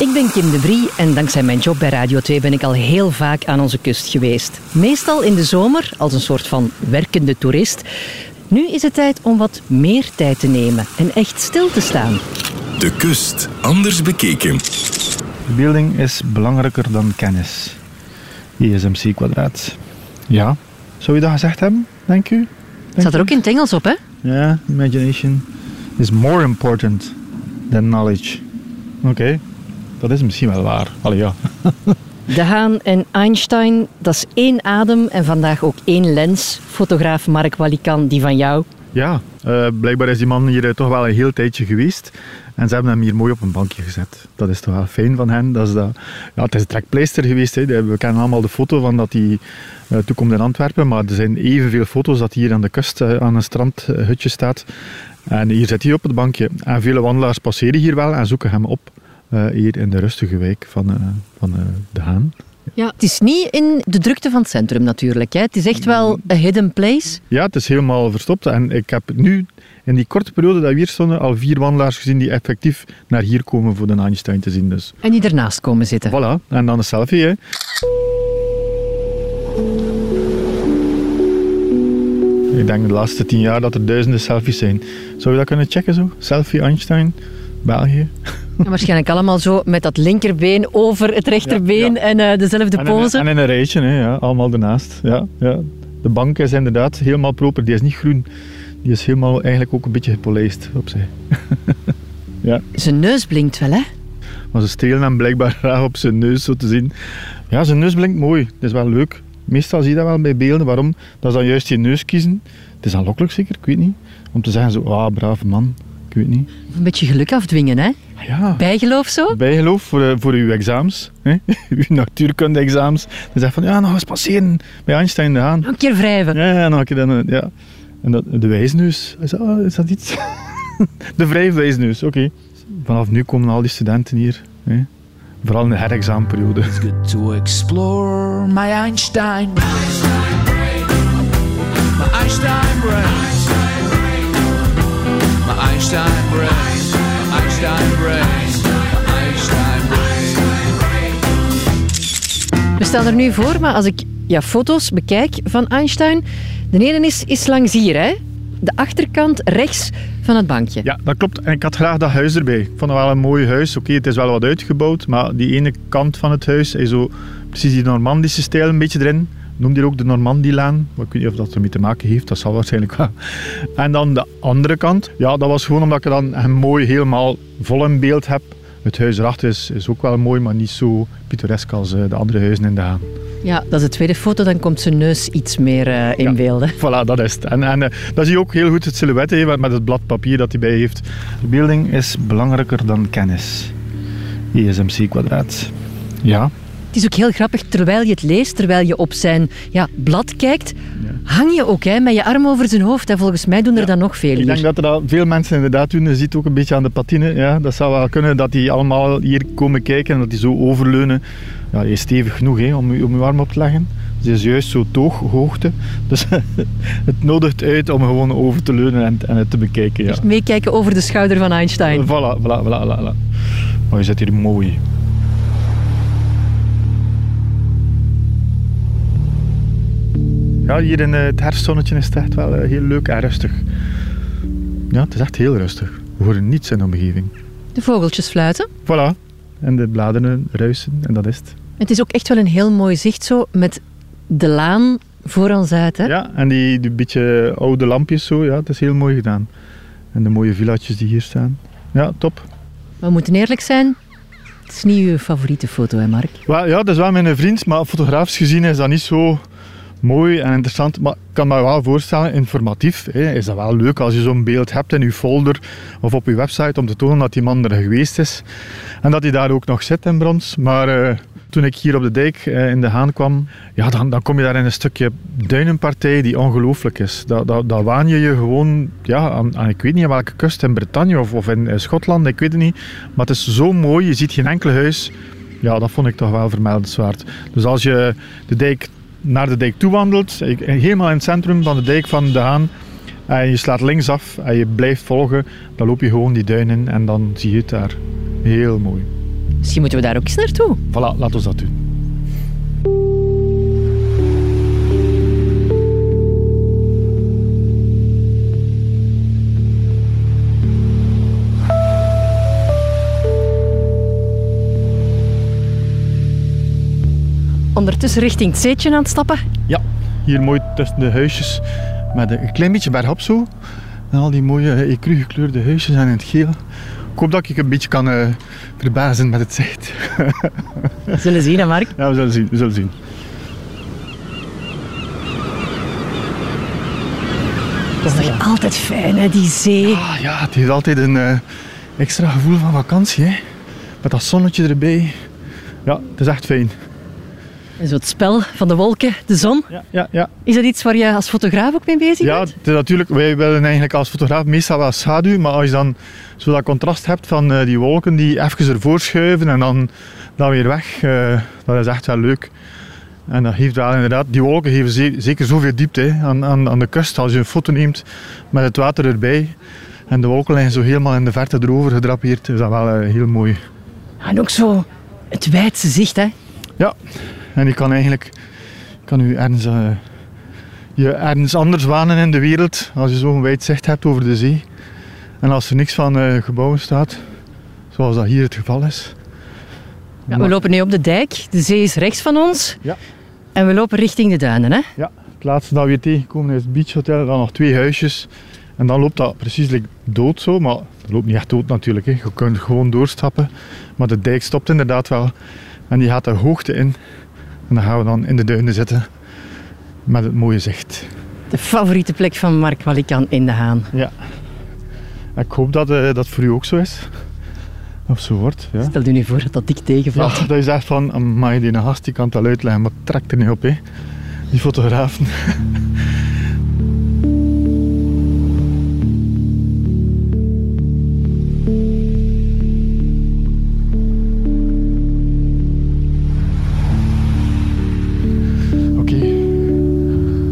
Ik ben Kim de Vrie en dankzij mijn job bij Radio 2 ben ik al heel vaak aan onze kust geweest. Meestal in de zomer als een soort van werkende toerist. Nu is het tijd om wat meer tijd te nemen en echt stil te staan. De kust, anders bekeken. Verbeelding is belangrijker dan kennis. ISMC kwadraat. Ja, zou je dat gezegd hebben, denk u? Het staat er ook in het Engels op, hè? Ja, imagination is more important than knowledge. Oké, dat is misschien wel waar. Allee, ja. De Haan en Einstein, dat is één adem en vandaag ook één lens. Fotograaf Mark Walikan, die van jou. Ja, eh, blijkbaar is die man hier eh, toch wel een heel tijdje geweest. En ze hebben hem hier mooi op een bankje gezet. Dat is toch wel fijn van hen. Dat is dat, ja, het is een trekpleister geweest. Hè. We kennen allemaal de foto van dat hij uh, toekomt in Antwerpen. Maar er zijn evenveel foto's dat hij hier aan de kust uh, aan een strandhutje staat. En hier zit hij op het bankje. En vele wandelaars passeren hier wel en zoeken hem op. Uh, hier in de rustige wijk van, van De Haan. Ja, het is niet in de drukte van het centrum natuurlijk. Hè. Het is echt wel een hidden place. Ja, het is helemaal verstopt. En ik heb nu in die korte periode dat we hier stonden al vier wandelaars gezien die effectief naar hier komen voor de Einstein te zien. Dus. En die ernaast komen zitten. Voilà, en dan een selfie. Hè. Ik denk de laatste tien jaar dat er duizenden selfies zijn. Zou je dat kunnen checken zo? Selfie Einstein, België. Waarschijnlijk allemaal zo met dat linkerbeen over het rechterbeen ja, en uh, dezelfde en pose. En in een rijtje, hè, ja, allemaal ernaast. Ja, ja. De bank is inderdaad helemaal proper. Die is niet groen. Die is helemaal eigenlijk ook een beetje gepolijst op zich. ja. Zijn neus blinkt wel, hè? Maar ze stelen hem blijkbaar graag op zijn neus, zo te zien. Ja, zijn neus blinkt mooi. Dat is wel leuk. Meestal zie je dat wel bij beelden. Waarom? Dat is dan juist je neus kiezen. Het is aanlokkelijk zeker, ik weet niet. Om te zeggen zo, ah, brave man. Ik weet niet. Een beetje geluk afdwingen, hè? Ja. Bijgeloof zo? Bijgeloof voor, voor uw examens. Hè? uw natuurkunde-examens. Dan zeg van, ja, nog eens passeren bij Einstein de Haan. Een keer wrijven. Ja, ja nog een keer dan, ja. En dat, de wijsneus, is dat, is dat iets? de vrijwijsneus, oké. Okay. Vanaf nu komen al die studenten hier. Hè? Vooral in de herexamenperiode. It's good to explore my Einstein. My Einstein brain. My Einstein brain. My Einstein brain. Einstein brain. We staan er nu voor, maar als ik ja, foto's bekijk van Einstein, de ene is, is langs hier, hè? De achterkant rechts van het bankje. Ja, dat klopt. En ik had graag dat huis erbij. Ik vond het wel een mooi huis. Oké, okay, het is wel wat uitgebouwd, maar die ene kant van het huis is zo precies die Normandische stijl een beetje erin. Noem die ook de Normandielaan. Ik weet niet of dat ermee te maken heeft. Dat zal waarschijnlijk wel. En dan de andere kant. Ja, dat was gewoon omdat ik dan hem mooi helemaal vol in beeld heb. Het huis erachter is, is ook wel mooi, maar niet zo pittoresk als uh, de andere huizen in de Haan. Ja, dat is de tweede foto, dan komt zijn neus iets meer uh, in ja, beeld. Voilà, dat is het. En, en uh, dan zie je ook heel goed het silhouet he, met het blad papier dat hij bij heeft. Verbeelding is belangrijker dan kennis. ISMC kwadraat. Ja. Het is ook heel grappig, terwijl je het leest, terwijl je op zijn ja, blad kijkt, hang je ook hè, met je arm over zijn hoofd. En volgens mij doen er ja. dan nog veel Ik denk dat er dat veel mensen inderdaad doen. Je ziet ook een beetje aan de patine. Ja, dat zou wel kunnen dat die allemaal hier komen kijken en dat die zo overleunen. Ja, die is stevig genoeg hè, om, je, om je arm op te leggen. Ze is juist zo tooghoogte. Dus het nodigt uit om gewoon over te leunen en, en het te bekijken. Ja. Echt meekijken over de schouder van Einstein. Voilà, voilà, voilà. voilà. Maar je zit hier mooi. Ja, hier in het herfstzonnetje is het echt wel heel leuk en rustig. Ja, het is echt heel rustig. We horen niets in de omgeving. De vogeltjes fluiten. Voilà. En de bladeren ruisen en dat is het. Het is ook echt wel een heel mooi zicht zo met de laan voor ons uit. Hè? Ja, en die, die beetje oude lampjes zo. Ja, het is heel mooi gedaan. En de mooie villatjes die hier staan. Ja, top. We moeten eerlijk zijn, het is niet uw favoriete foto, hè Mark? Well, ja, dat is wel mijn vriend, maar fotografisch gezien is dat niet zo mooi en interessant. Maar ik kan me wel voorstellen, informatief hè, is dat wel leuk als je zo'n beeld hebt in je folder of op je website om te tonen dat die man er geweest is. En dat hij daar ook nog zit in brons. Maar uh, toen ik hier op de dijk uh, in de Haan kwam, ja, dan, dan kom je daar in een stukje duinenpartij die ongelooflijk is. Dat, dat, dat waan je je gewoon, ja, aan, ik weet niet aan welke kust, in Bretagne of, in, in Schotland, ik weet het niet. Maar het is zo mooi, je ziet geen enkel huis. Ja, dat vond ik toch wel vermeldenswaard. Dus als je de dijk naar de dijk toe wandelt, helemaal in het centrum van de dijk van de Haan, en je slaat linksaf en je blijft volgen, dan loop je gewoon die duinen en dan zie je het daar. Heel mooi. Misschien moeten we daar ook eens naartoe. Voilà, laat ons dat doen. Ondertussen richting het zeetje aan het stappen. Ja, hier mooi tussen de huisjes met een klein beetje bergop zo. En al die mooie eh, ecru gekleurde huisjes en in het geel. Ik hoop dat ik een beetje kan eh, verbazen met het zicht. We zullen zien, hè Mark. ja, we zullen zien. We zullen zien. Dat is toch altijd fijn, hè, die zee. Ah, ja, het heeft altijd een eh, extra gevoel van vakantie. Hè? Met dat zonnetje erbij. Ja, het is echt fijn. Zo het spel van de wolken, de zon. Ja, ja, ja. Is dat iets waar je als fotograaf ook mee bezig Ja, bent? is natuurlijk, wij willen eigenlijk als fotograaf meestal wel schaduw, maar als je dan zo dat contrast hebt van eh, die wolken die even ervoor schuiven en dan, dan weer weg, eh, dat is echt wel leuk. En dat geeft wel inderdaad, die wolken geven ze- zeker zoveel diepte hè, aan, aan, aan de kust. Als je een foto neemt met het water erbij en de wolken liggen zo helemaal in de verte erover gedrapeerd, is dat wel eh, heel mooi. En ook zo het wijdse zicht, hè. Ja, en je kan eigenlijk je kan ergens, eh, je ergens anders wanen in de wereld als je zo'n wijd zicht hebt over de zee. En als er niks van eh, gebouwen staat, zoals dat hier het geval is. Ja, we lopen nu op de dijk. De zee is rechts van ons. Ja. En we lopen richting de duinen, hè. Ja, het laatste dat we hier tegenkomen is het Beach Hotel, dan nog twee huisjes. En dan loopt dat precies like dood zo, maar dat loopt niet echt dood natuurlijk. Hè. Je kunt gewoon doorstappen. Maar de dijk stopt inderdaad wel. En die gaat de hoogte in. En dan gaan we dan in de duinen zitten met het mooie zicht. De favoriete plek van Mark Walikant in de Haan. Ja. Ik hoop dat eh, dat voor u ook zo is. Of zo wordt. Ja. Stel je nu voor dat dat dik tegenvalt. Ja, dat is echt van, amai, die gast die kan het wel uitleggen, maar het trekt er niet op, hè. Die fotografen.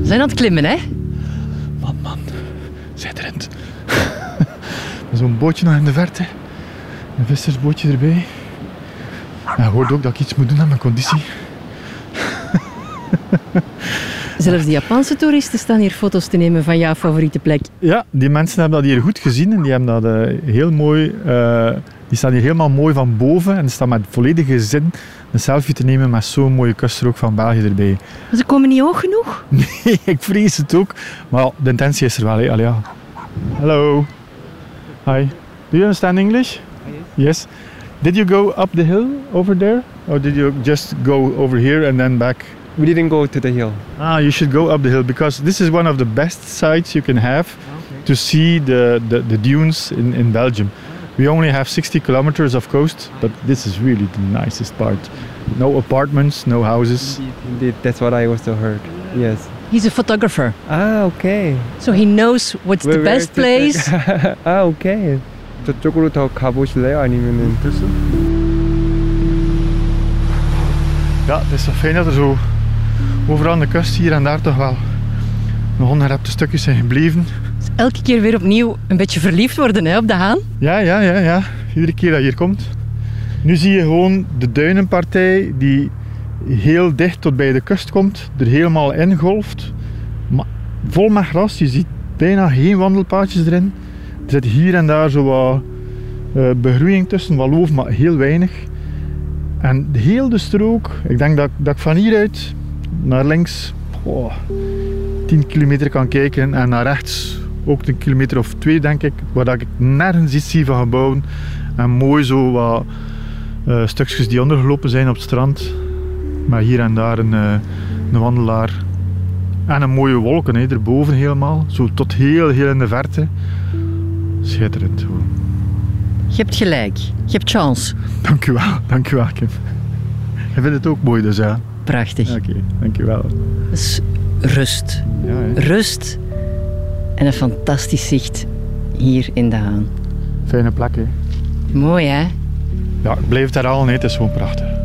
zijn aan het klimmen, hè. man, man, schitterend. Zo'n bootje nog in de verte. Een vissersbootje erbij. En je hoort ook dat ik iets moet doen aan mijn conditie. Zelfs de Japanse toeristen staan hier foto's te nemen van jouw favoriete plek. Ja, die mensen hebben dat hier goed gezien en die hebben dat eh, heel mooi. eh, die staan hier helemaal mooi van boven en staan met volledige zin een selfie te nemen met zo'n mooie kuststrook van België erbij. Maar ze komen niet hoog genoeg. Nee, ik vrees het ook, maar de intentie is er wel. Hè. Allee, ja. Hello. Hi. Do you understand English? Yes. Did you go up the hill over there, or did you just go over here and then back? We didn't go to the hill. Ah, you should go up the hill because this is one of the best sites you can have to see the, the, the dunes in, in Belgium. We only have 60 kilometers of coast, but this is really the nicest part. No apartments, no houses. Indeed, that's what I also heard. Yes. He's a photographer, Ah, okay. so he knows what's the Where- where best is the- place. 아, 오케이. 저쪽으로 더 가보실래요? 아니면은 Ja, het is zo fijn dat er zo overal aan de kust hier en daar toch wel nog ongerepte stukjes zijn gebleven. Elke keer weer opnieuw een beetje verliefd worden hè, op de Haan. Ja, ja, ja, ja. Iedere keer dat je hier komt. Nu zie je gewoon de duinenpartij die heel dicht tot bij de kust komt, er helemaal ingolft. Maar vol met gras, je ziet bijna geen wandelpaadjes erin. Er zit hier en daar zo wat eh, begroeiing tussen, wat loof, maar heel weinig. En heel de strook, ik denk dat, dat ik van hieruit naar links oh, 10 kilometer kan kijken en naar rechts ook een kilometer of twee denk ik, waar ik nergens iets zie van gebouwen en mooi zo wat eh, stukjes die ondergelopen zijn op het strand, maar hier en daar een, eh, een wandelaar en een mooie wolken hè, erboven helemaal, zo tot heel heel in de verte. Schitterend gewoon. Je hebt gelijk. Je hebt chance. Dank u wel, dank u wel Kim. Je vindt het ook mooi dus ja. Prachtig. Oké, dank u wel. Is rust. Ja. Rust en een fantastisch zicht hier in de Haan. Fijne plek hè. Mooi hè? Ja, ik blijf het herhalen, hè. het is gewoon prachtig.